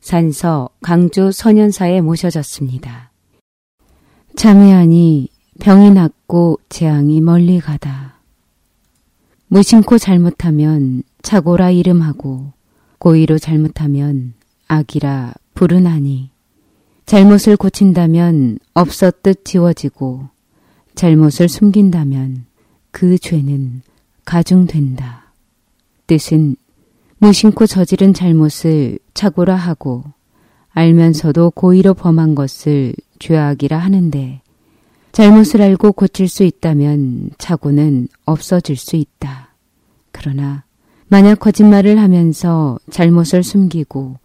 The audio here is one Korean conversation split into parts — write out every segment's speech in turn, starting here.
산서 강주 소년사에 모셔졌습니다. 참회하니 병이 낫고 재앙이 멀리 가다. 무심코 잘못하면 차고라 이름하고 고의로 잘못하면 악이라 부르나니 잘못을 고친다면 없었듯 지워지고 잘못을 숨긴다면 그 죄는 가중된다. 뜻은 무심코 저지른 잘못을 착오라 하고 알면서도 고의로 범한 것을 죄악이라 하는데 잘못을 알고 고칠 수 있다면 착오는 없어질 수 있다. 그러나 만약 거짓말을 하면서 잘못을 숨기고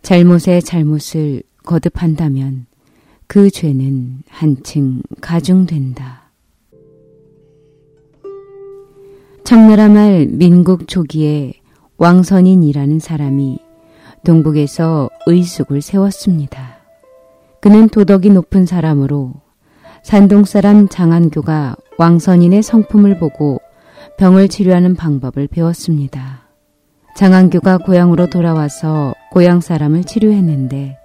잘못에 잘못을 거듭한다면 그 죄는 한층 가중된다. 청나라 말 민국 초기에 왕선인이라는 사람이 동북에서 의숙을 세웠습니다. 그는 도덕이 높은 사람으로 산동 사람 장안교가 왕선인의 성품을 보고 병을 치료하는 방법을 배웠습니다. 장안교가 고향으로 돌아와서 고향 사람을 치료했는데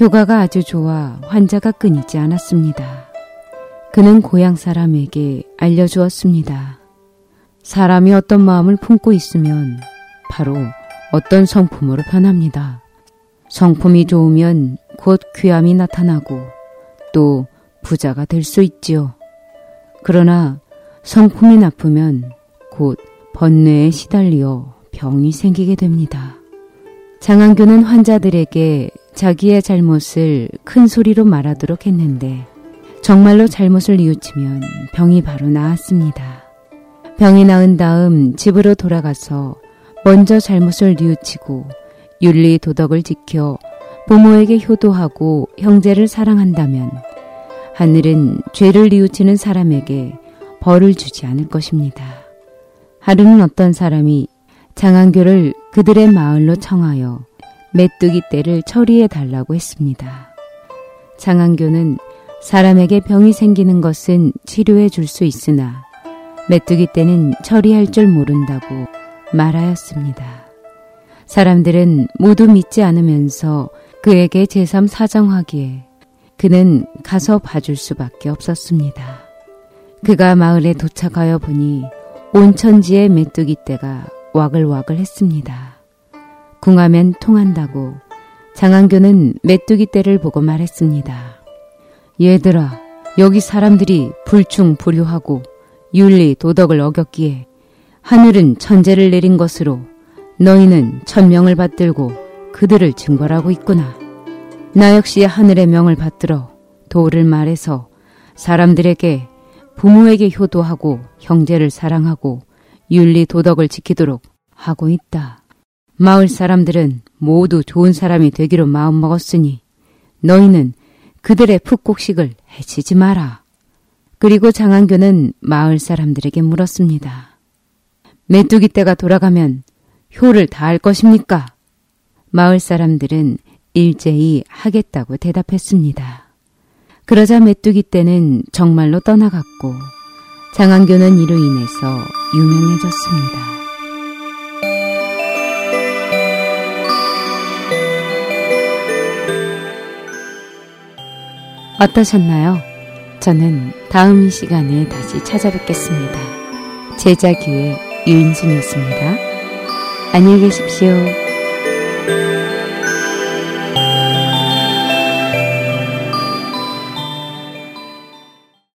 효과가 아주 좋아 환자가 끊이지 않았습니다. 그는 고향 사람에게 알려주었습니다. 사람이 어떤 마음을 품고 있으면 바로 어떤 성품으로 변합니다. 성품이 좋으면 곧 귀함이 나타나고 또 부자가 될 수 있지요. 그러나 성품이 나쁘면 곧 번뇌에 시달리어 병이 생기게 됩니다. 장안교는 환자들에게 자기의 잘못을 큰 소리로 말하도록 했는데 정말로 잘못을 뉘우치면 병이 바로 나았습니다. 병이 나은 다음 집으로 돌아가서 먼저 잘못을 뉘우치고 윤리 도덕을 지켜 부모에게 효도하고 형제를 사랑한다면 하늘은 죄를 뉘우치는 사람에게 벌을 주지 않을 것입니다. 하루는 어떤 사람이 장안교를 그들의 마을로 청하여 메뚜기 떼를 처리해 달라고 했습니다. 장안교는 사람에게 병이 생기는 것은 치료해 줄 수 있으나 메뚜기 떼는 처리할 줄 모른다고 말하였습니다. 사람들은 모두 믿지 않으면서 그에게 제3 사정하기에 그는 가서 봐줄 수밖에 없었습니다. 그가 마을에 도착하여 보니 온 천지의 메뚜기 떼가 와글와글 했습니다. 궁하면 통한다고 장안교는 메뚜기 떼를 보고 말했습니다. 얘들아, 여기 사람들이 불충불효하고 윤리 도덕을 어겼기에 하늘은 천재를 내린 것으로 너희는 천명을 받들고 그들을 증벌하고 있구나. 나 역시 하늘의 명을 받들어 도를 말해서 사람들에게 부모에게 효도하고 형제를 사랑하고 윤리 도덕을 지키도록 하고 있다. 마을 사람들은 모두 좋은 사람이 되기로 마음먹었으니 너희는 그들의 푹곡식을 해치지 마라. 그리고 장안교는 마을 사람들에게 물었습니다. 메뚜기 떼가 돌아가면 효를 다할 것입니까? 마을 사람들은 일제히 하겠다고 대답했습니다. 그러자 메뚜기 떼는 정말로 떠나갔고 장안교는 이로 인해서 유명해졌습니다. 어떠셨나요? 저는 다음 시간에 다시 찾아뵙겠습니다. 제자교회 유인순이었습니다. 안녕히 계십시오.